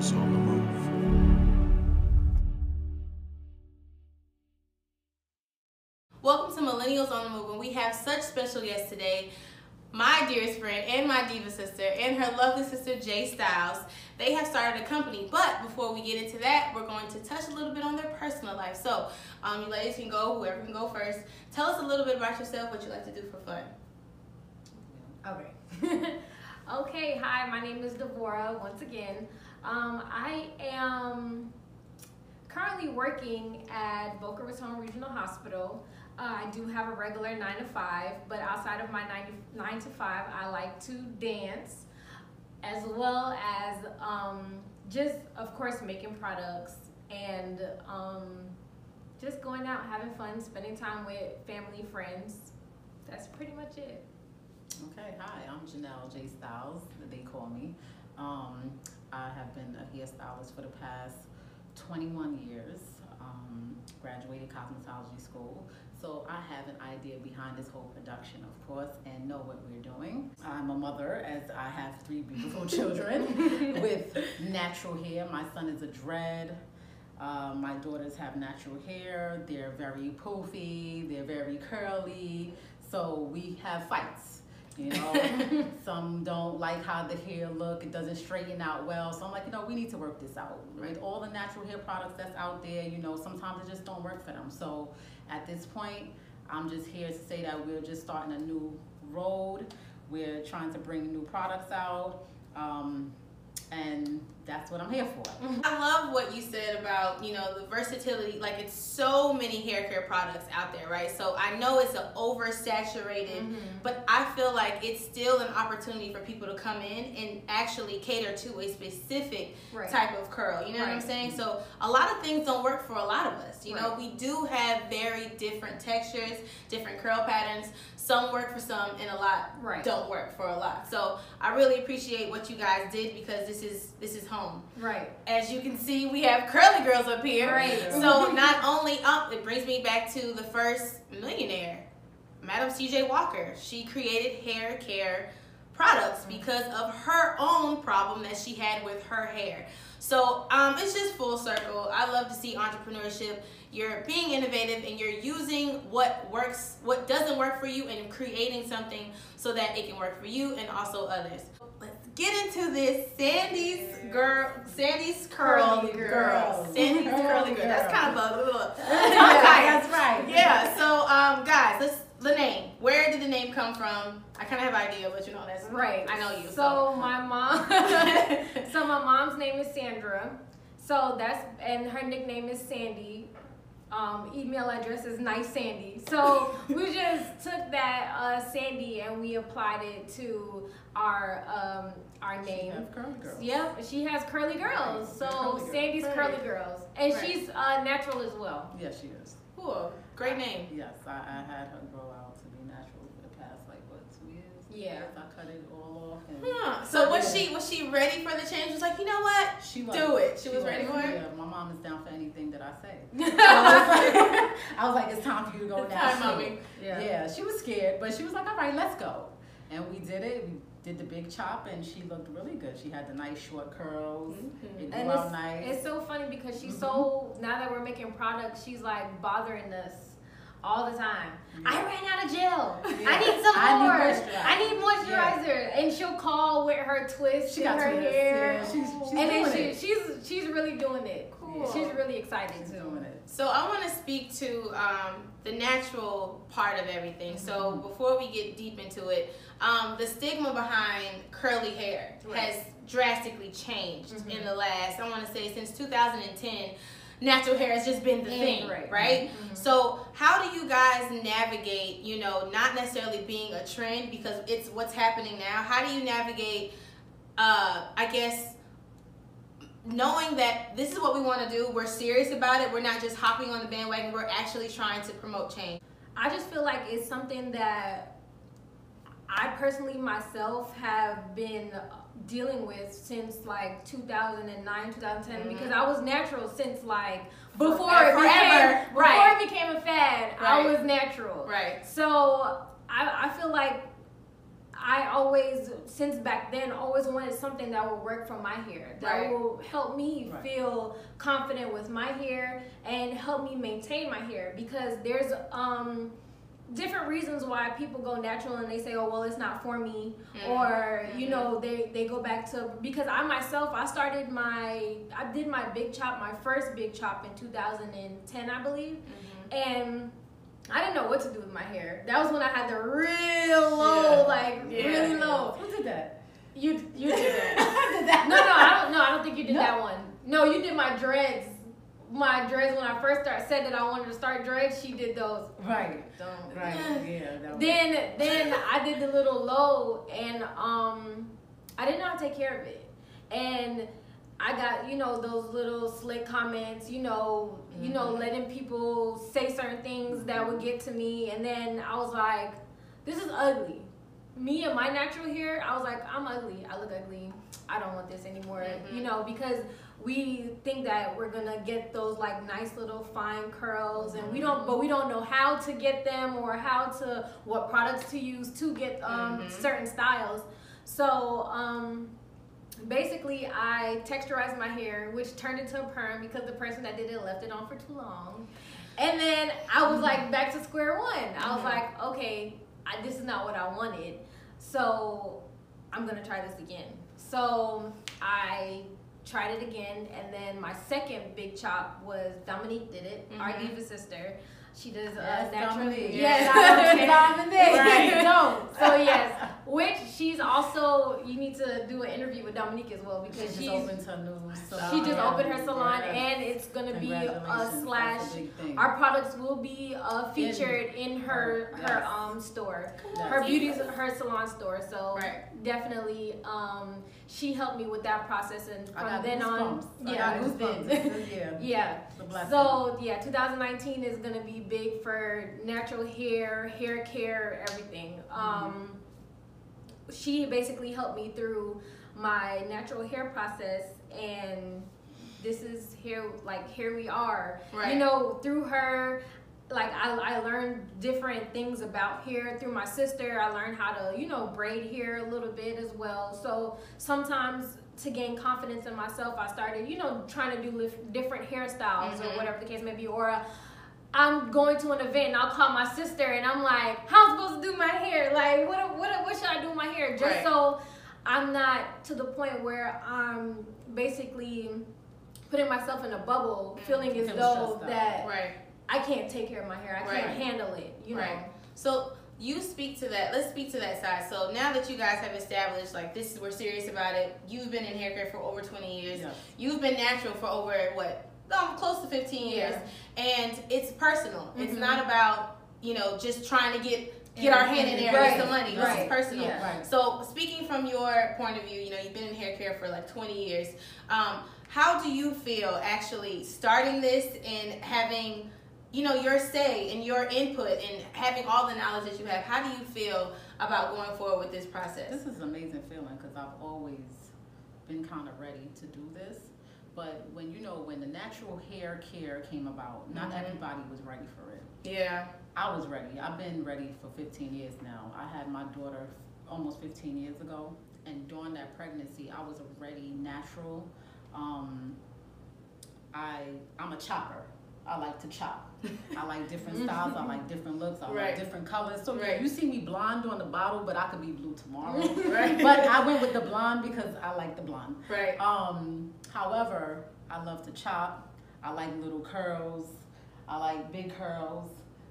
millennials on the move. Welcome to Millennials on the Move, and we have such special guests today. My dearest friend and my diva sister and her lovely sister Jay Styles. They have started a company, but before we get into that, we're going to touch a little bit on their personal life. So, um, you ladies can go, whoever can go first. Tell us a little bit about yourself, what you like to do for fun. Okay. okay, hi, my name is Devora once again. Um, I am currently working at Boca Raton Regional Hospital. Uh, I do have a regular nine to five, but outside of my nine nine to five, I like to dance as well as um, just, of course, making products and um, just going out, having fun, spending time with family, friends. That's pretty much it. Okay, hi, I'm Janelle J. Styles, they call me. Um, I have been a hairstylist for the past 21 years. Um, graduated cosmetology school. So I have an idea behind this whole production, of course, and know what we're doing. I'm a mother, as I have three beautiful children with natural hair. My son is a dread. Uh, my daughters have natural hair. They're very poofy. They're very curly. So we have fights. You know, some don't like how the hair look. It doesn't straighten out well. So I'm like, you know, we need to work this out. Right? All the natural hair products that's out there, you know, sometimes it just don't work for them. So at this point, I'm just here to say that we're just starting a new road. We're trying to bring new products out. Um, and that's what I'm here for. I love what you said about, you know, the versatility. Like, it's so many hair care products out there, right? So I know it's an oversaturated, Mhm. but I feel like it's still an opportunity for people to come in and actually cater to a specific Right. type of curl. You know what I'm saying? So a lot of things don't work for a lot of us. You know, we do have very different textures, different curl patterns. Some work for some, and a lot Right. don't work for a lot. So I really appreciate what you guys did because this is this is home. Right. As you can see, we have curly girls up here. Right. So not only up, it brings me back to the first millionaire, Madam C.J. Walker. She created hair care products because of her own problem that she had with her hair. So um, it's just full circle. I love to see entrepreneurship. You're being innovative and you're using what works, what doesn't work for you, and creating something so that it can work for you and also others. Get into this. Sandy's girl, Sandy's curly Curly girl. girl. Sandy's curly Curly girl. That's kind of a little. yeah, that's right. Yeah. So, um, guys, let's the name. Where did the name come from? I kind of have an idea, but you know that's Right. I know you. So my mom. so my mom's name is Sandra. So that's and her nickname is Sandy. Um, email address is nice Sandy. So we just took that uh, Sandy and we applied it to our um, our She name. have curly girls. Yep, she has curly girls. Right, So curly. Sandy's Right. curly girls, and Right. she's uh, natural as well. Yes, she is. cool. Great name. Yes, I, I had her grow out to be natural for the past like what two years. Yeah. I cut it all off. Huh. So was she was she ready for the change? Was like, you know what? She was. Do it. She was ready for it? Yeah, my mom is down for anything that I say. I, was like, I was like, it's time for you to go It's now. time, mommy. Yeah. she was scared, but she was like, all right, let's go. And we did it. We did the big chop, and she looked really good. She had the nice short curls. Mhm. It grew And out it's, nice. it's so funny because she's Mhm. so now that we're making products, she's like bothering us all the time. I ran out of gel. Yeah. I need some I more. moisturizer. I need moisturizer. And she'll call with her twist She got her twists, hair. yeah. She's- she's and then she, she's she's really doing it. Cool. She's really excited She's too. So I want to speak to um, the natural part of everything. So Mm-hmm. before we get deep into it, um, the stigma behind curly hair Right. has drastically changed Mhm. in the last. I want to say since 2010. Natural hair has just been the Mm, thing, right. right? Mhm. So, how do you guys navigate, you know, not necessarily being a trend because it's what's happening now? How do you navigate, uh, I guess, knowing that this is what we want to do, we're serious about it, we're not just hopping on the bandwagon, we're actually trying to promote change. I just feel like it's something that I personally myself have been dealing with since like 2009, 2010 Mhm. because I was natural since like before Forever. it became before Right. it became a fad. I was natural. Right. So I, I feel like I always, since back then, always wanted something that would work for my hair, that Right. will help me Right. feel confident with my hair and help me maintain my hair because there's um different reasons why people go natural and they say, oh well, it's not for me, Mhm. or you Mhm. know they they go back to because I myself I started my I did my big chop my first big chop in 2010 I believe Mhm. and I didn't know what to do with my hair. That was when I had the real low, Yeah. like Yeah. really low. Who did that? You you did that. Did that. no, no, I don't. No, I don't think you did No. that one. No, you did my dreads. My dreads when I first started said that I wanted to start dreads. She did those. Right. Don't. Right. Yeah. That was, Then then I did the little low and um I didn't know how to take care of it. And I got, you know, those little slick comments, you know, you know, letting people say certain things that would get to me and then I was like, this is ugly. Me and my natural hair, I was like, I'm ugly. I look ugly. I don't want this anymore. Mhm. You know, because we think that we're gonna get those like nice little fine curls and we don't but we don't know how to get them or how to what products to use to get um Mhm. certain styles so um basically i texturized my hair which turned into a perm because the person that did it left it on for too long. And then i was like back to square one. I was like okay I, this is not what i wanted. So i'm gonna try this again. So i tried it again. And then my second big chop was dominique did it our Mhm. diva sister she does uh, Yes, natural Dominique. yes Yes. dominique Right. don't so yes which she's also you need to do an interview with dominique as well She because just she's opened her new salon. she just opened her salon Yes. and it's gonna be a slash a our products will be uh, featured in her Yes. her um store Yes. her beauty's her salon store so Right. definitely um she helped me with that process and from then on yeah got it was goosebumps. big. yeah. yeah so yeah 2019 is gonna be big for natural hair hair care everything. Um she basically helped me through my natural hair process and this is here like here we are. Right. you know through her like I, I learned different things about hair through my sister. I learned how to you know braid hair a little bit as well. So sometimes to gain confidence in myself i started you know trying to do different hairstyles Mhm. or whatever the case may be or uh, I'm going to an event and I'll call my sister and I'm like, how am I supposed to do my hair? Like, what, what, what should I do with my hair? Just Right. so I'm not to the point where I'm basically putting myself in a bubble, Mm, feeling as though that Right. I can't take care of my hair. I Right. can't handle it. You know. Right. So you speak to that. Let's speak to that side. So now that you guys have established, like this is we're serious about it. You've been in hair care for over twenty years. Yes. You've been natural for over what? Um, close to fifteen years. And it's personal. It's Mhm. not about you know just trying to get get our hand in there and Right. get some money. This Right. is personal. Yeah. Right. So speaking from your point of view, you know, you've been in hair care for like 20 years. Um, how do you feel actually starting this and having, you know, your say and your input and having all the knowledge that you have? How do you feel about going forward with this process? This is an amazing feeling because I've always been kind of ready to do this. But when you know when the natural hair care came about, not Mhm. everybody was ready for it. Yeah. I was ready. I've been ready for 15 years now. I had my daughter almost 15 years ago, and during that pregnancy, I was already natural. Um, I I'm a chopper. I like to chop. I like different styles. I like different looks. I Right. like different colors. So Right. you see me blonde on the bottle, but I could be blue tomorrow. Right. but I went with the blonde because I like the blonde. Right. Um, however, I love to chop. I like little curls. I like big curls.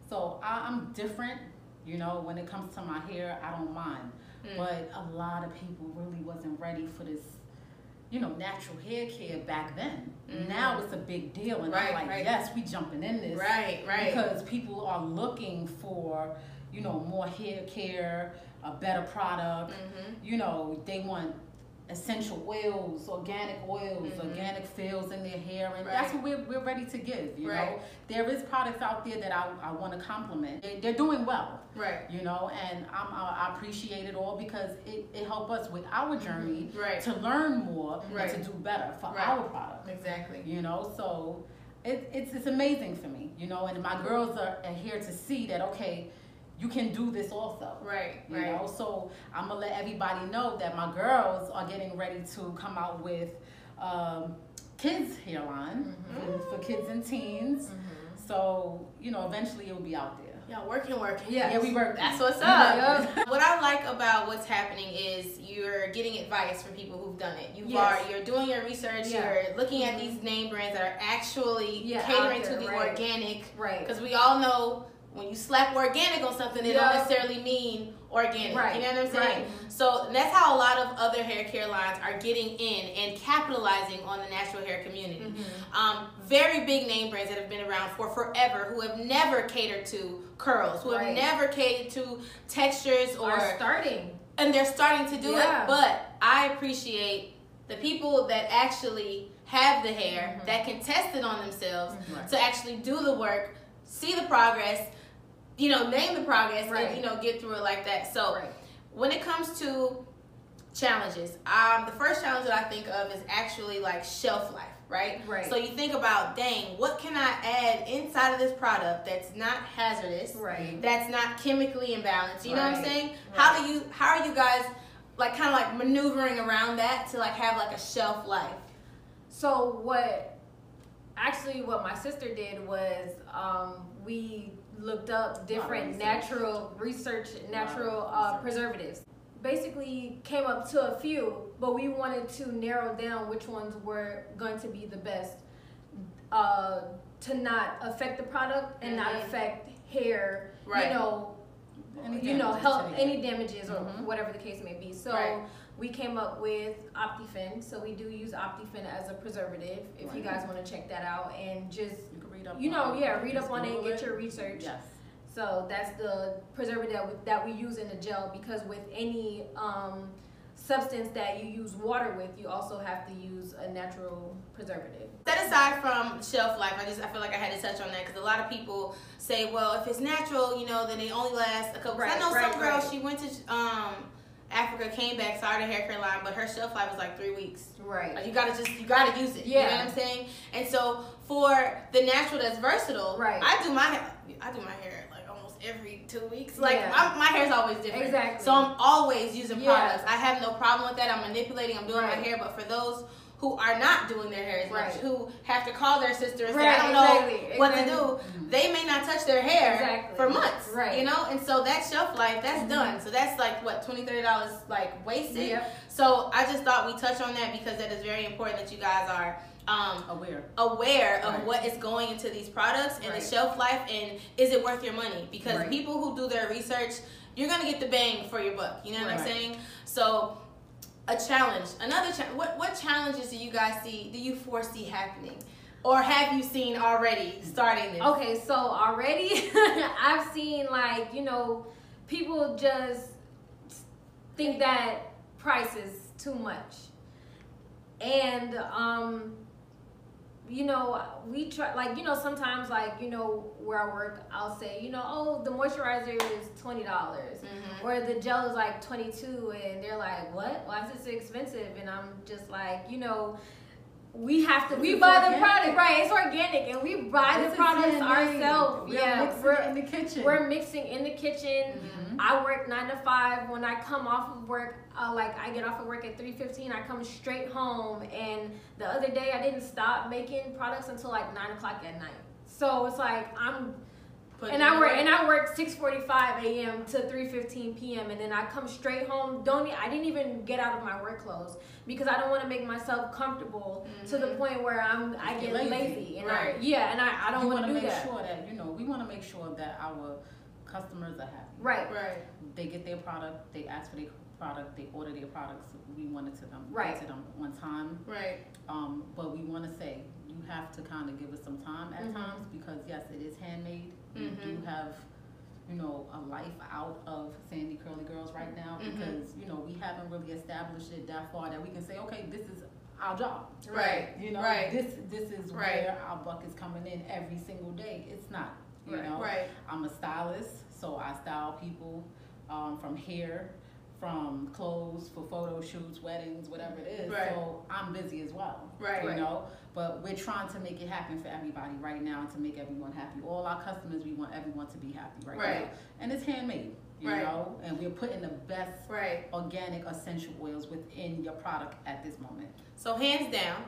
So I, I'm different. You know, when it comes to my hair, I don't mind. Mm. But a lot of people really wasn't ready for this, you know, natural hair care back then. Mhm. Now it's a big deal, and Right, I'm like, right. yes, we jumping in this Right. Right. because people are looking for, you know, more hair care, a better product hmm you know, they want essential oils, organic oils, Mhm. organic fills in their hair, and Right. that's what we're, we're ready to give. You Right. know, there is products out there that I, I want to compliment. They, they're doing well, Right. you know, and I'm, I, appreciate it all because it, it helped us with our journey Right. to learn more Right. and to do better for our product. Exactly. You know, so it, it's it's amazing for me, you know, and my girls are, are here to see that okay, you can do this also. Right, You right. know, so I'm gonna let everybody know that my girls are getting ready to come out with um, kids hairline Mm-hmm. for, kids and teens. So you know, eventually it will be out there. Yeah, working, working. Yeah. Yeah, we work. That's what's Yeah. up. what I like about what's happening is you're getting advice from people who've done it. You Yes. are you're doing your research. Yeah. You're looking at these name brands that are actually Yeah, catering out to the right. organic. Right. Because we all know when you slap organic on something, it Yeah. don't necessarily mean organic. Right, You know what I'm saying? right. So that's how a lot of other hair care lines are getting in and capitalizing on the natural hair community. Mm-hmm. Um, very big name brands that have been around for forever, who have never catered to curls, who have never catered to textures or Are starting. and they're starting to do Yeah. it. But I appreciate the people that actually have the hair Mhm. that can test it on themselves Right. to actually do the work, see the progress, you know, name the progress, Right. and you know, get through it like that. So Right. when it comes to challenges, um, the first challenge that I think of is actually like shelf life, right? Right. So you think about, dang, what can I add inside of this product that's not hazardous, Right. that's not chemically imbalanced? You know what I'm Right. saying? How do you, how are you guys, like, kind of like maneuvering around that to like have like a shelf life? So what actually what my sister did was um, we looked up different research. natural research, natural uh, research. preservatives. Basically came up to a few, but we wanted to narrow down which ones were going to be the best uh, to not affect the product and not Mhm. affect hair. Right. You know, Any you know, damages help any damages or Mhm. whatever the case may be. So Right. We came up with Optiphen. So we do use Optiphen as a preservative. If you guys want to check that out and just You can read up. you know, on yeah, read up on it and Google get your research. Yes. So that's the preservative that we, that we use in the gel because with any um, substance that you use water with, you also have to use a natural preservative. Set aside from shelf life, I just I feel like I had to touch on that because a lot of people say, well, if it's natural, you know, then they only last a couple. 'cause I know right, some girl, right. she went to um, Africa, came back, started a hair care line, but her shelf life was like three weeks. Right. Like you gotta just you gotta use it. You know Yeah. what I'm saying? And so for the natural that's versatile, Right. I do my hair I do my hair like almost every two weeks. Like Yeah. my, my hair's always different. Exactly. So I'm always using Yeah. products. I have no problem with that. I'm manipulating, I'm doing Right. my hair, but for those who are not doing their hair as much, who have to call their sister and say, Right, I don't know what exactly. to do, they may not touch their hair Exactly. for months. Right. You know? And so that shelf life, that's Mhm. done. So that's like what, $20, $30 like wasted. Yep. So I just thought we touch on that because that is very important that you guys are um, Aware. aware of Right. what is going into these products and Right. the shelf life and is it worth your money? Because Right. people who do their research, you're gonna get the bang for your buck. You know what I'm saying? So a challenge, another challenge. What what challenges do you guys see? Do you foresee happening, or have you seen already starting this? Okay, so already I've seen like, you know, people just think that price is too much. And um you know, we try like you know sometimes like you know where I work, I'll say you know oh the moisturizer is twenty dollars Mhm. or the gel is like twenty two, and they're like what? Why is it so expensive? And I'm just like you know we have to we buy the product right it's organic and we buy This the products ourselves We're yeah mixing we're, in the kitchen. we're mixing in the kitchen Mhm. i work nine to five when i come off of work uh, like i get off of work at 3.15 i come straight home and the other day i didn't stop making products until like nine o'clock at night so it's like i'm Put and I work and I work 6:45 a.m. to 3:15 p.m. and then I come straight home. Don't I didn't even get out of my work clothes because I don't want to make myself comfortable to the Mhm. point where I'm I get lazy. lazy, and Right. I yeah and I, I don't you want want to to do make that. sure that you know we want to make sure that our customers are happy. Right. right. They get their product, they ask for their product, they order their products. We want it to them, Right. to them on time. Right. Um, but we want to say you have to kind of give us some time at Mhm. times because yes, it is handmade. We Mhm. do have, you know, a life out of Sandy Curly Girls right now Mhm. because you know we haven't really established it that far that we can say, okay, this is our job. Right. You know, Right. this this is Right. where our buck is coming in every single day. It's not. You Right. know, Right. I'm a stylist, so I style people um, from hair, from clothes for photo shoots, weddings, whatever it is. Right. So I'm busy as well. Right. You Right. know, but we're trying to make it happen for everybody right now and to make everyone happy. All our customers, we want everyone to be happy right, Right. now. And it's handmade, you Right. know, and we're putting the best Right. organic essential oils within your product at this moment. So hands down,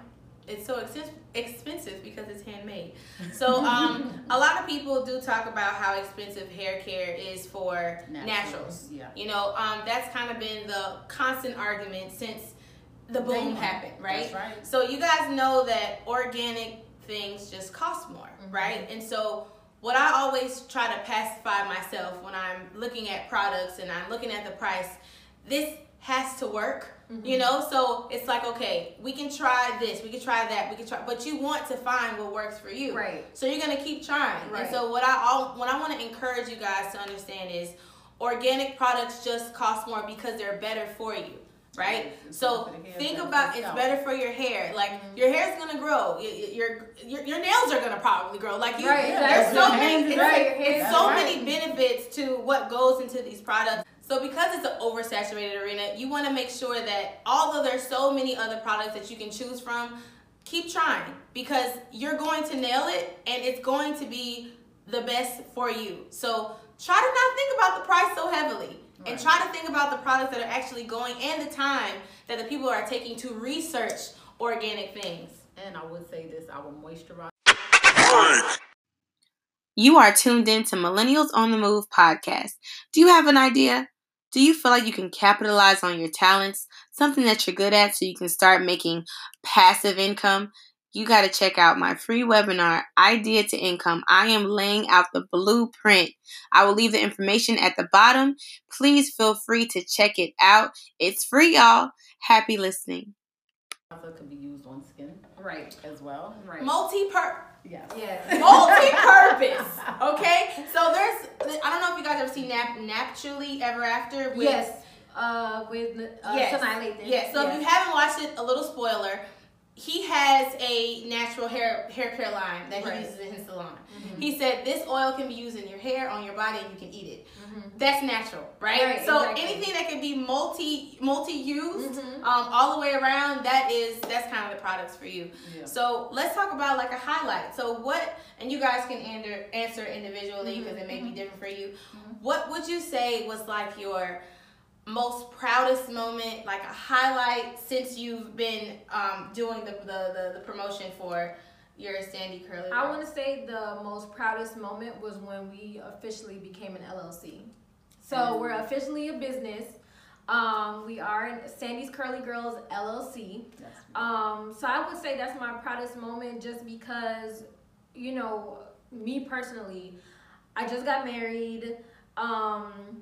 it's so expensive expensive because it's handmade. So um, a lot of people do talk about how expensive hair care is for naturals. Yeah. You know, um, that's kind of been the constant argument since the boom happened, right? That's right. So you guys know that organic things just cost more, Mhm. right? And so what I always try to pacify myself when I'm looking at products and I'm looking at the price, this has to work. You know, so it's like okay, we can try this, we can try that, we can try, but you want to find what works for you. Right. So you're gonna keep trying. Right. And so what I all what I want to encourage you guys to understand is organic products just cost more because they're better for you. Right? It's So better for the hair, think about it's better for your hair. Like Mhm. your hair's gonna grow. Your, your your nails are gonna probably grow. Like you, Right, there's so many it's, right, hands it's so right. many benefits to what goes into these products. So because it's an oversaturated arena, you want to make sure that although there's so many other products that you can choose from, keep trying because you're going to nail it and it's going to be the best for you. So try to not think about the price so heavily. And try to think about the products that are actually going and the time that the people are taking to research organic things. And I would say this, I will moisturizer. You are tuned in to Millennials on the Move podcast. Do you have an idea? Do you feel like you can capitalize on your talents, something that you're good at, so you can start making passive income? You got to check out my free webinar, Idea to Income. I am laying out the blueprint. I will leave the information at the bottom. Please feel free to check it out. It's free, y'all. Happy listening. Also could be used on skin Right. as well. Right. Multi-purpose. Yes. Yeah. multi-purpose. Okay, so there's I don't know if you guys ever seen Nap Naturally Ever After. With, yes. Uh, with uh, yes, yes. So if you haven't watched it, a little spoiler. He has a natural hair hair care line that he Right. uses in his salon. Mhm. He said this oil can be used in your hair, on your body, and you can eat it. Mhm. That's natural, right? Right, so exactly. anything that can be multi multi used, Mhm. um, all the way around, that is that's kind of the products for you. Yeah. So let's talk about like a highlight. So what, and you guys can answer answer individually because it may be different for you. What would you say was like your most proudest moment, like a highlight since you've been um, doing the, the, the, the promotion for your Sandy Curly? I want to say the most proudest moment was when we officially became an LLC. So Mm. we're officially a business. Um, we are in Sandy's Curly Girls LLC. Um, so I would say that's my proudest moment just because, you know, me personally, I just got married. Um,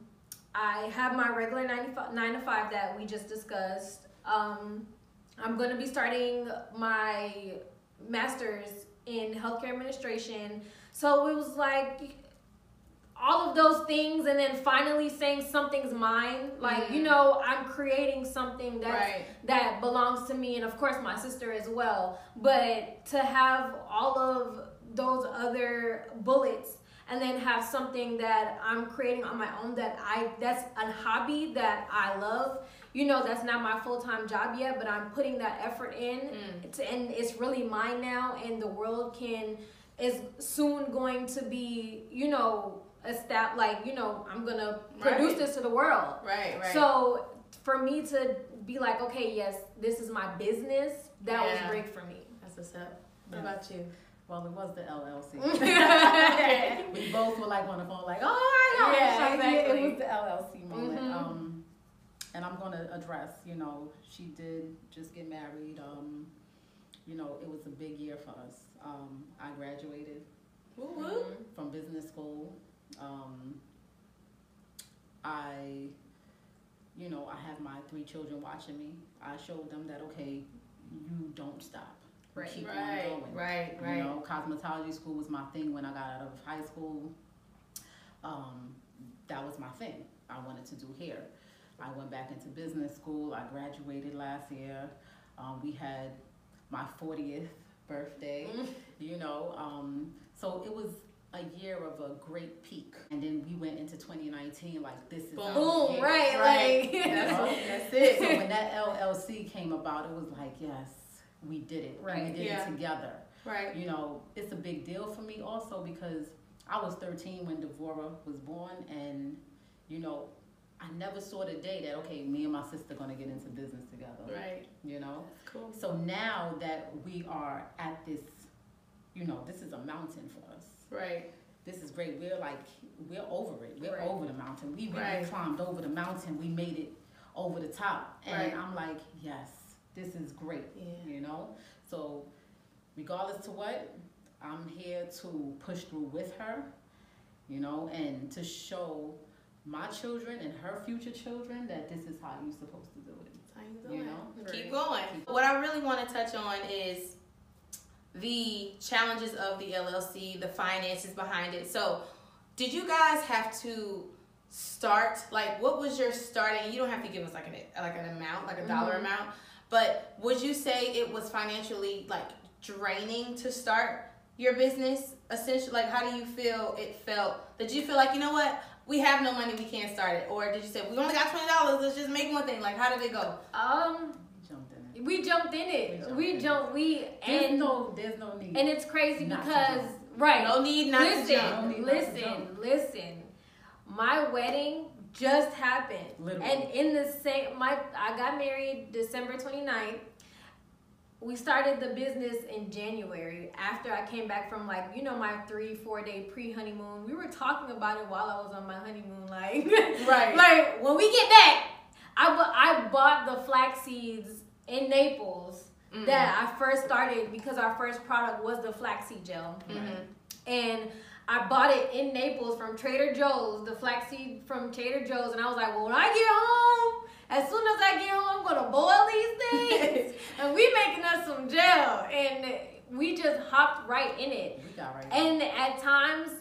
I have my regular 95, 9 to 5 that we just discussed. Um, I'm going to be starting my master's in healthcare administration. So it was like all of those things and then finally saying something's mine. Like, you Mhm. know, I'm creating something that's Right. that belongs to me and of course my sister as well but to have all of those other bullets and then have something that i'm creating on my own that i that's a hobby that i love you know that's not my full-time job yet but i'm putting that effort in Mm. to, and it's really mine now and the world can is soon going to be you know a step like you know i'm gonna produce Right. this to the world Right, right. so for me to be like, okay, yes, this is my business, that was great for me. that's what's up. What Yeah. about you? Well, it was the LLC. yeah, we both were like on the phone, like, oh, I know. Yeah, exactly. It was the LLC moment. Mhm. Um, and I'm going to address, you know, she did just get married. Um, you know, it was a big year for us. Um, I graduated woo. from business school. Um, I, you know, I have my three children watching me. I showed them that, okay, you don't stop. Right. Keep on Right, going. right, right. You know, cosmetology school was my thing when I got out of high school. Um, that was my thing. I wanted to do hair. I went back into business school. I graduated last year. Um, we had my 40th birthday, Mm. you know. Um, so it was a year of a great peak, and then we went into 2019 like this is Boom, year. right, Right. like That's, that's So when that LLC came about, it was like yes, we did it. and we did Yeah. it together. Right. You know, it's a big deal for me also because I was 13 when Devora was born, and you know, I never saw the day that okay, me and my sister gonna get into business together. Right. You know, Cool. so now that we are at this, you know, this is a mountain for us. Right. This is great. We're like, we're over it. We're Right. over the mountain. We really Right. climbed over the mountain. We made it over the top. And Right. I'm like, yes, this is great. Yeah. You know? So, regardless to what, I'm here to push through with her, you know, and to show my children and her future children that this is how you're supposed to do it. You know? Keep going. What I really want to touch on is the challenges of the LLC, the finances behind it. So, did you guys have to start like what was your starting? You don't have to give us like an like an amount, like a dollar Mhm. amount, but would you say it was financially like draining to start your business? Essentially, like how do you feel it felt? Did you feel like you know what? We have no money, we can't start it, or did you say we only got twenty dollars? Let's just make one thing. Like, how did it go? um We jumped in it. we jumped in it. We We jumped jumped, in we and no, there's no need. and it's crazy Not because right. No need not listen, to jump. No need to listen, jump. listen. My wedding just happened. Literally. And in the same my I got married December 29th. We started the business in January after I came back from like, you know, my three, four day pre honeymoon. We were talking about it while I was on my honeymoon. Like, Right. like when we get back, I, bu- I bought the flax seeds in Naples Mm. that I first started because our first product was the flaxseed gel Mhm. and I bought it in Naples from Trader Joe's, the flaxseed from Trader Joe's, and I was like, well, when I get home, as soon as I get home, I'm gonna boil these things, and we making us some gel, and we just hopped right in it. we got right. And at times,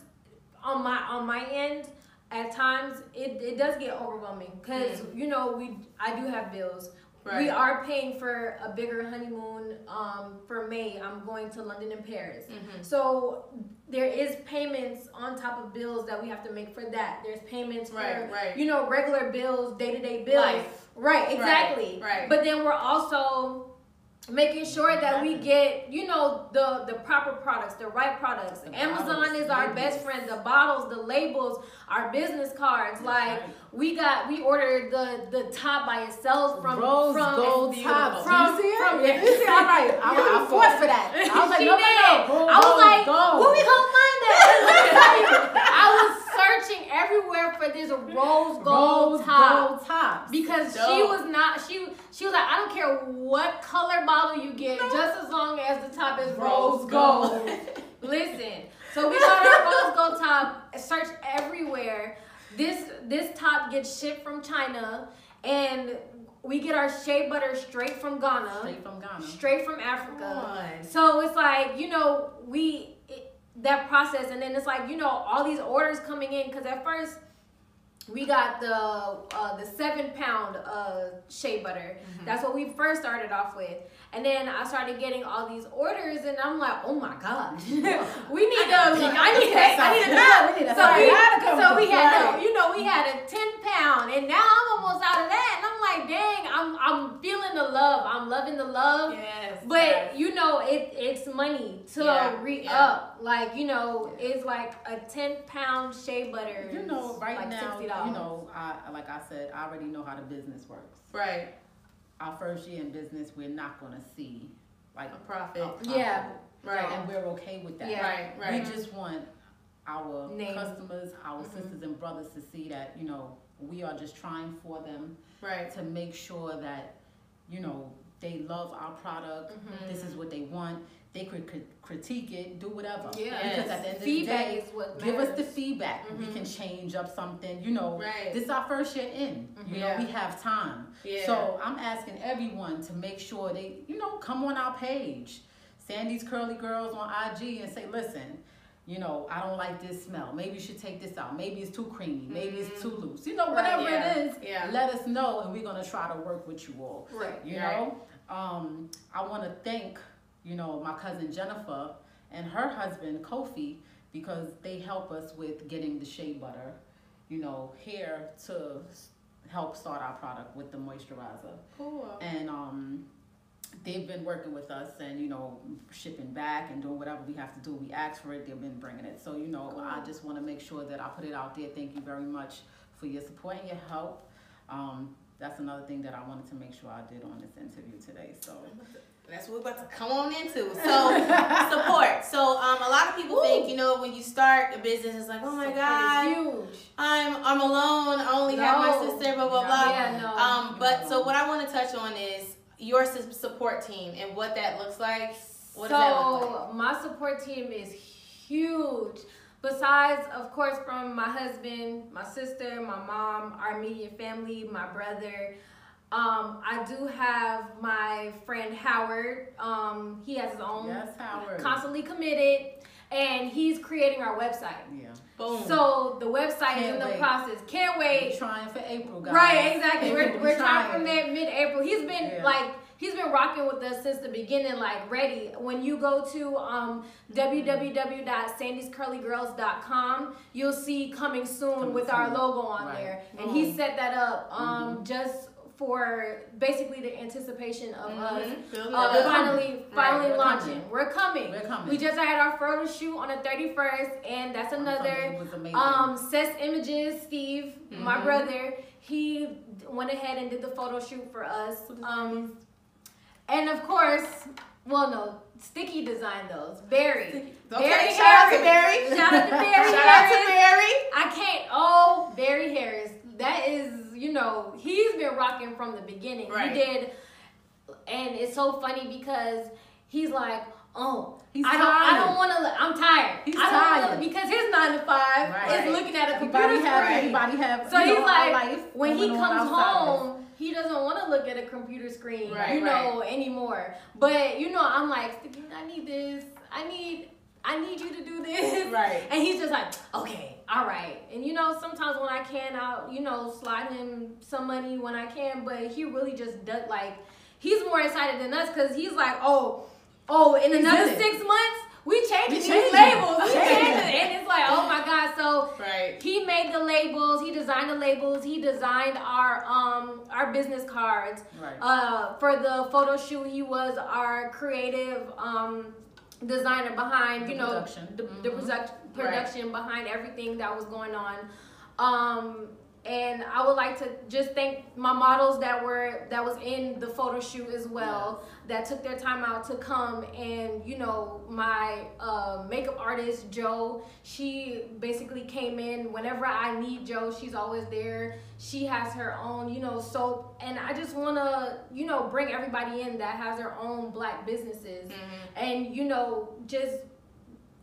on my on my end, at times it, it does get overwhelming because mm. you know we I do have bills. We are paying for a bigger honeymoon um, for May. I'm going to London and Paris. Mhm. So there is payments on top of bills that we have to make for that. There's payments for Right, right. you know regular bills, day to day bills. Life. Right, exactly. right. But then we're also making sure that we get you know the the proper products, the right products. The Amazon bottles, is our best friend. The bottles, the labels, our business cards. That's like right. we got we ordered the the top by itself from Rose from gold tops. From- you see it? from- you see? All right. I, I fought for that. I was like, no, no, no. I was like, gold. where we gonna find that? Let me tell you, I was searching everywhere for this rose gold Rose top gold because she was not she she was like I don't care what color bottle you get just as long as the top is rose, Rose gold. gold. Listen, so we got our rose gold top. Search everywhere. This this top gets shipped from China, and we get our shea butter straight from Ghana, Straight from Ghana. straight from Africa. So it's like you know we that process, and then it's like you know all these orders coming in because at first we got the uh, the seven pound uh, shea butter. That's what we first started off with, and then I started getting all these orders, and I'm like, oh my god, we need to. I need that. I need a Yeah, we need a so we, so we had Friday. no, you know, we had a ten pound, and now I'm almost out of that, and I'm like, dang, I'm I'm feeling the love. I'm loving the love. Yes. But yes. you know, it it's money to Yeah, re yeah. up. Like you know, it's like a ten pound shea butter. You know, right like now, $60. you know, I like I said, I already know how the business works. right. Our first year in business, we're not gonna see like A profit. Yeah. Right. and we're okay with that. Yeah. Right. Right. We just want our Name. customers, our Mhm. sisters and brothers to see that you know we are just trying for them right. to make sure that you know they love our product. Mhm. This is what they want. They could crit- critique it, do whatever. Yeah. Because at the end of the day, is what give us the feedback. We Mhm. can change up something. You know, Right. this is our first year in. You know, Yeah. we have time. Yeah. So I'm asking everyone to make sure they, you know, come on our page, Sandy's Curly Girls on IG, and say, listen, you know, I don't like this smell. Maybe you should take this out. Maybe it's too creamy. Maybe it's too loose. You know, Right, whatever yeah, it is, yeah. let us know, and we're gonna try to work with you all. Right. You Right. know, um, I want to thank, you know, my cousin Jennifer and her husband Kofi because they help us with getting the shea butter, you know, hair to help start our product with the moisturizer. Cool. And um, they've been working with us and, you know, shipping back and doing whatever we have to do. We ask for it, they've been bringing it. So, you know, I just want to make sure that I put it out there. Thank you very much for your support and your help. Um, that's another thing that I wanted to make sure I did on this interview today. So, That's what we're about to come on into. So support. So um, a lot of people think, you know, when you start a business, it's like, oh my Support god, huge. I'm I'm alone. I only have my sister. Blah blah No. blah. Yeah, no. Um, but so what I want to touch on is your support team and what that looks like. What so does that look like? my support team is huge. Besides, of course, from my husband, my sister, my mom, our immediate family, my brother. Um, I do have my friend Howard. Um, he has his own yes, Howard. constantly committed, and he's creating our website. Yeah. Boom. So the website is Can't in the wait. process. Can't We're wait. trying for April, guys. Right, exactly. We're, April, we're trying for trying. mid mid April. He's been Yeah. like he's been rocking with us since the beginning, like ready. When you go to um www.sandyscurlygirls.com, you'll see coming soon Coming with our logo on Right. there. And he Mhm. set that up um just for basically the anticipation of us Mhm. Building uh, finally finally We're launching. coming. We're coming. We're coming. We just had our photo shoot on the 31st, and that's another It was amazing. um, Sess Images, Steve, my Mhm. brother, he went ahead and did the photo shoot for us. Um, and of course, well, no, Sticky designed those. Barry. Okay, Barry shout out to Harris. Barry. Shout out to Barry Shout out to Barry. I can't. Oh, Barry Harris. That is, you know, he's been rocking from the beginning. Right. He did, and it's so funny because he's like, oh. He's I don't. I don't want to. Look I'm tired. He's I don't wanna- because his nine to five Right. is looking at a computer everybody have screen. everybody have So he's know, like, when he comes outside of this. home, he doesn't want to look at a computer screen, Right, you know, anymore. But you know, I'm like, I need this. I need, I need you to do this. Right. And he's just like, okay, all right. And you know, sometimes when I can, I'll, you know, slide him some money when I can. But he really just does like, he's more excited than us because he's like, oh, oh, in He's another in six months. We changing We these changing. labels. We changing. And it's like, oh my God. So Right. he made the labels. He designed the labels. He designed our um our business cards. Right. Uh, for the photo shoot, he was our creative um designer behind The you know production. the, the Mhm. production production behind everything that was going on. Um, and I would like to just thank my models that were that was in the photo shoot as well that took their time out to come. And you know my uh, makeup artist Joe she basically came in whenever I need Joe she's always there. She has her own you know soap. And I just want to you know bring everybody in that has their own black businesses. Mhm. and you know just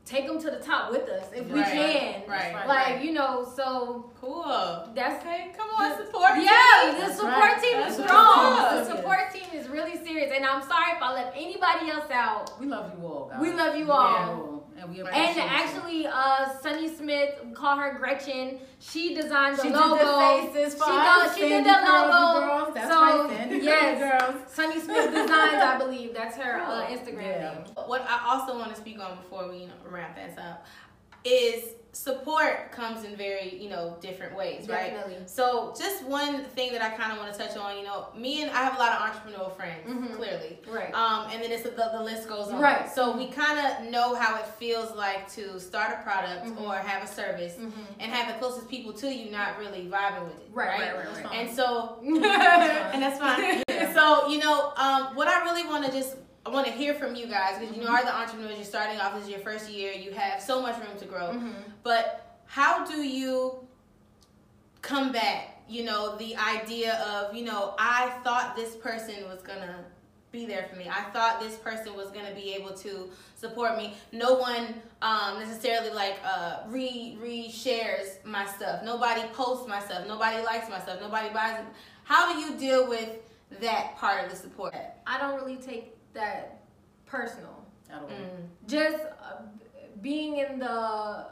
take them to the top with us if we Right, can right, like right. you know so Cool. that's Okay, come on, The- support. yeah, the That's support right. team is strong. right. The support team is really serious, and I'm sorry if I left anybody else out. We love you all, guys. We love you We all. And we And actually, uh, Sunny Smith, we call her Gretchen. She designed the she logo. did the faces for She does- she did the Curly logo. Girls. That's So, right, yes. Girls. Sunny Smith Designs, I believe. That's her uh, Instagram Yeah. name. What I also want to speak on before we you know, wrap this up is support comes in very you know different ways, right? Definitely. So just one thing that I kind of want to touch on, you know, me and I have a lot of entrepreneurial friends, Mhm. clearly. Right. Um, and then it's the, the list goes on. Right. So we kind of know how it feels like to start a product Mhm. or have a service Mhm. and have the closest people to you not really vibing with it. Right, Right. right, right, right. And so, and that's fine. So you know, um, what I really want to just I want to hear from you guys because you know, are the entrepreneurs. You're starting off. This is your first year. You have so much room to grow. Mhm. But how do you combat, you know, the idea of, you know, I thought this person was gonna be there for me. I thought this person was gonna be able to support me. No one um, necessarily like uh, re re shares my stuff. Nobody posts my stuff. Nobody likes my stuff. Nobody buys it. How do you deal with that part of the support? I don't really take that personal. At all. Mm. just uh, being in the i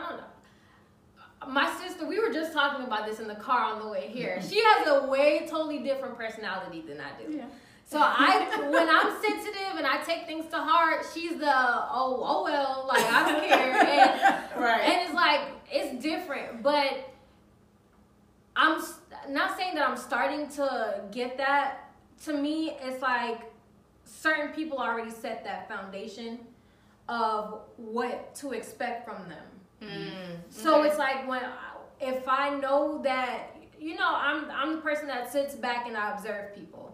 don't know my sister we were just talking about this in the car on the way here she has a way totally different personality than i do Yeah. So I, when I'm sensitive and I take things to heart, she's the oh oh well, like I don't care, and, Right. and it's like it's different. But I'm not saying that I'm starting to get that. To me, it's like certain people already set that foundation of what to expect from them. Mm, So okay. it's like when if I know that you know I'm I'm the person that sits back and I observe people.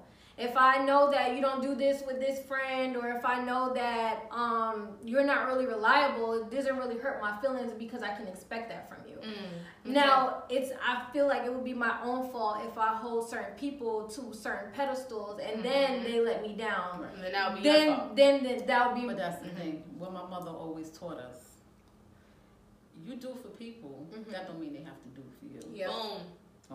If I know that you don't do this with this friend, or if I know that um, you're not really reliable, it doesn't really hurt my feelings because I can expect that from you. Mm, okay. Now it's I feel like it would be my own fault if I hold certain people to certain pedestals and then Mhm. they let me down. And then that would be your Then, fault. then then that would be But that's the Mhm. thing. What my mother always taught us: you do for people, Mhm. that don't mean they have to do for you. yeah. Boom.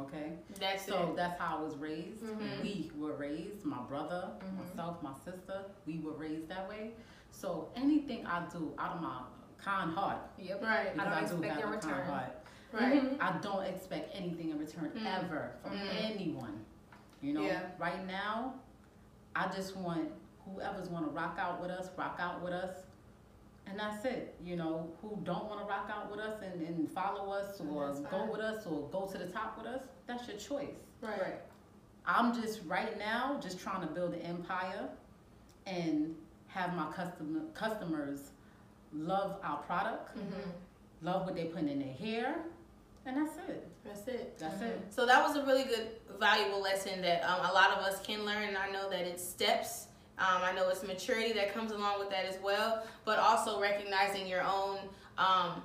Okay. That's So it. that's how I was raised. Mhm. We were raised. My brother, Mhm. myself, my sister. We were raised that way. So anything I do out of my kind heart, Yep. Right. I don't I, do expect in a return. heart, Right. I don't expect anything in return Mm. ever from Mm. anyone. You know, Yeah. right now, I just want whoever's want to rock out with us, rock out with us, and that's it. You know, who don't want to rock out with us and, and follow us or go with us or go to the top with us, that's your choice. Right. I'm just right now just trying to build an empire and have my customer customers love our product, Mhm. love what they put in their hair, and that's it. That's it. That's it. So that was a really good, valuable lesson that um, a lot of us can learn, and I know that it's steps. Um, I know it's maturity that comes along with that as well, but also recognizing your own, um,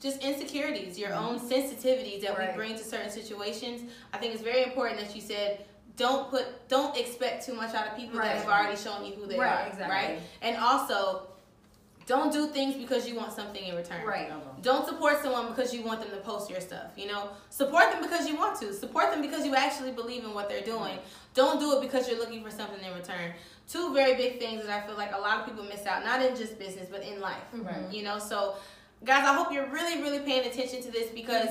just insecurities, your own sensitivities that Right. we bring to certain situations. I think it's very important that you said. Don't put, don't expect too much out of people that Right. have already shown you who they Right, are, exactly. right? And also, don't do things because you want something in return. Right. Don't support someone because you want them to post your stuff. You know, support them because you want to. Support them because you actually believe in what they're doing. Don't do it because you're looking for something in return. Two very big things that I feel like a lot of people miss out, not in just business, but in life. Mhm. You know, so guys, I hope you're really, really paying attention to this because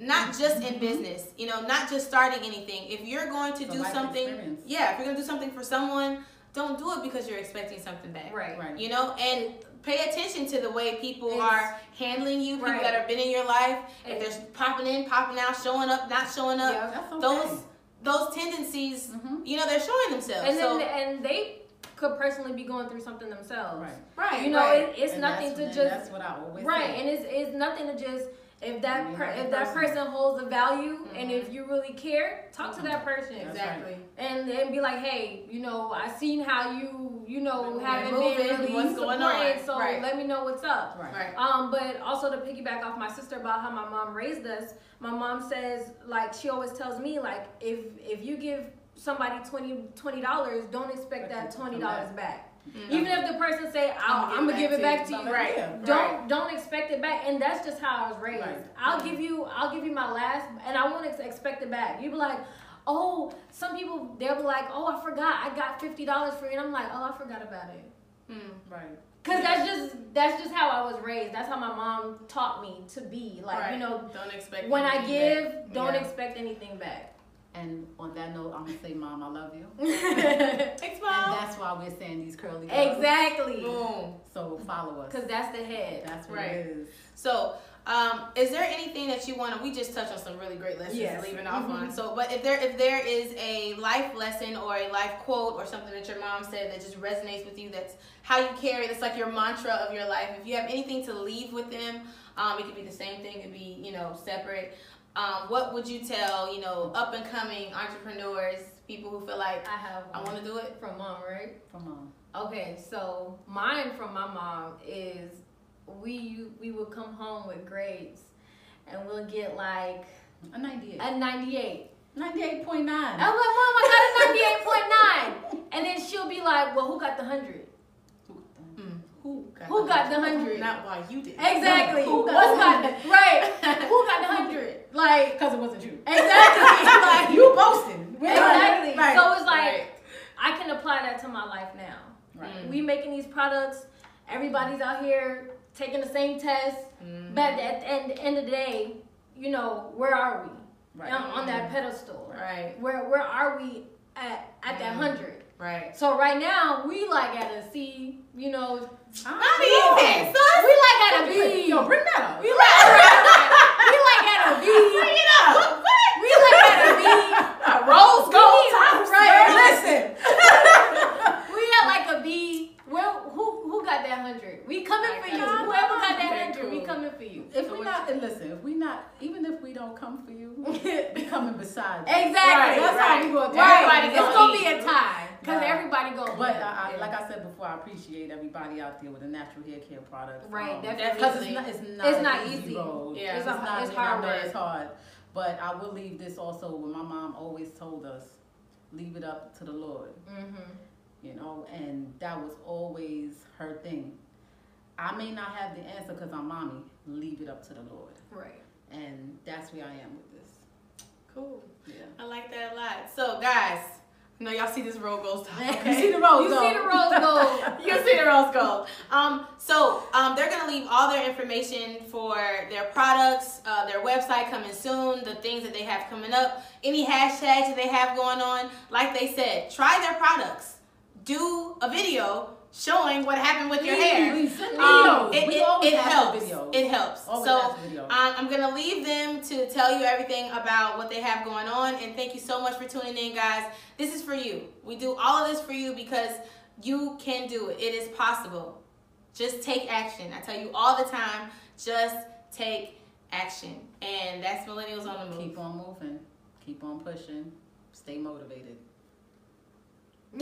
not just in business, you know, not just starting anything. If you're going to It's do something, experience. yeah, if you're gonna do something for someone, don't do it because you're expecting something back Right. Right. you know and pay attention to the way people It's- are handling you people Right. that have been in your life if they're popping in popping out showing up not showing up Yeah. Okay. those those tendencies Mhm. you know they're showing themselves And then and they could personally be going through something themselves. Right. right You know, right. it, it's And nothing to just That's what I always right, say. and it's it's nothing to just if that per, if that person. person holds a value and Mhm. if you really care, talk to that person. That's exactly And then be like, hey, you know, I seen how you, you know, Been haven't been really what's going on? so Right. let me know what's up. Right. right Um, but also to piggyback off my sister about how my mom raised us, my mom says like she always tells me like if if you give somebody 20 dollars, don't expect that twenty dollars back. Mhm. Even if the person say I'll, I'ma I'm gonna give give it it back back to to you. you, Right. Yeah. don't don't expect it back, and that's just how I was raised. Right. I'll give you I'll give you my last, and I won't ex- expect it back. You be like. Oh, some people they'll be like, "Oh, I forgot, I got fifty dollars for you," and I'm like, "Oh, I forgot about it." Mm. Right. Cause that's just that's just how I was raised. That's how my mom taught me to be. Like right. you know, don't expect when I give, back. don't Yeah. expect anything back. And on that note, I'm gonna say, Mom, I love you. thanks Mom. And that's why we're saying these curly girls. exactly. boom So follow us. Cause that's the head. That's what Right. it is. So, um, is there anything that you want to? We just touched on some really great lessons Yes. leaving off on. Mhm. So, but if there if there is a life lesson or a life quote or something that your mom said that just resonates with you, that's how you carry. That's like your mantra of your life. If you have anything to leave with them, um, it could be the same thing. It could be you know separate. Um, what would you tell you know up and coming entrepreneurs, people who feel like I have I want to do it from mom, right? From mom. Okay, so mine from my mom is we we would come home with grades, and we'll get like a ninety eight. A ninety eight. 98.9. I'm like, Mom, I got a 98.9. and then she'll be like, Well, who got the 100? Who got Who got the 100? Not why you did. Exactly. Who got What's the 100? right? Who got the hundred? Like Because it wasn't you. exactly. like you boasting. exactly. Right. So it's like Right. I can apply that to my life now. Right. Mm. We making these products. Everybody's out here taking the same test. Mhm. But at the end, end of the day, you know, where are we Right. on, on that pedestal? Right. Where where are we at at that Mhm. hundred? Right. So right now we like at a C, you know, Not even, sus. we like at a B. Yo, bring that up. We like, we like at a B. Bring it up. We like at a B. Rose gold tops. right. Listen. We at like a B. Well, who who got that hundred? We coming for you. Whoever got that hundred, we coming for you. If So we not, and listen, if we not, even if we don't come for you, we coming beside you. Exactly. Right, That's right. how we do Right. it. Everybody's It's gonna be a tie because Right. everybody gonna. But eat. I, Yeah. like I said before, I appreciate everybody out there with a natural hair care product. Right, um, definitely. Because it's not, it's not, It's not easy, road. Yeah. It's it's, a- not. it's hard. It's hard. But I will leave this also. When my mom always told us, leave it up to the Lord. Mm-hmm. You know, and that was always her thing. I may not have the answer because I'm mommy. Leave it up to the Lord, Right. and that's where I am with this. Cool. Yeah. I like that a lot. So, guys, you know y'all see this goes top. You Okay? see the rose You though. see the rose gold. you see the rose gold. Um, so um, they're gonna leave all their information for their products, uh, their website coming soon, the things that they have coming up, any hashtags that they have going on. Like they said, try their products. Do a video showing what happened with your hair. Please Um, it, it, always it helps. videos. It helps. Always so ask for videos. um, I'm gonna leave them to tell you everything about what they have going on, and thank you so much for tuning in, guys. This is for you. We do all of this for you because you can do it. It is possible. Just take action. I tell you all the time. Just take action, and that's millennials on the move. Keep on moving. Keep on pushing. Stay motivated.